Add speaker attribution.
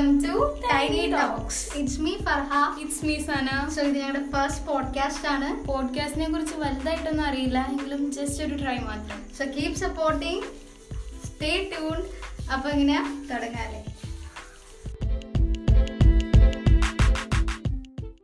Speaker 1: Welcome to tiny talks it's me Farha
Speaker 2: it's me Sana
Speaker 1: so ഇത് ഞങ്ങളുടെ first podcast ആണ്.
Speaker 2: പോഡ്കാസ്റ്റിനെ കുറിച്ച് വലുതായിട്ടൊന്നും അറിയില്ല. എങ്കിലും ജസ്റ്റ് ഒരു ട്രൈ മാത്രം.
Speaker 1: So keep supporting stay tune അപ്പൊ ഇങ്ങനെ തുടങ്ങാല്ലേ?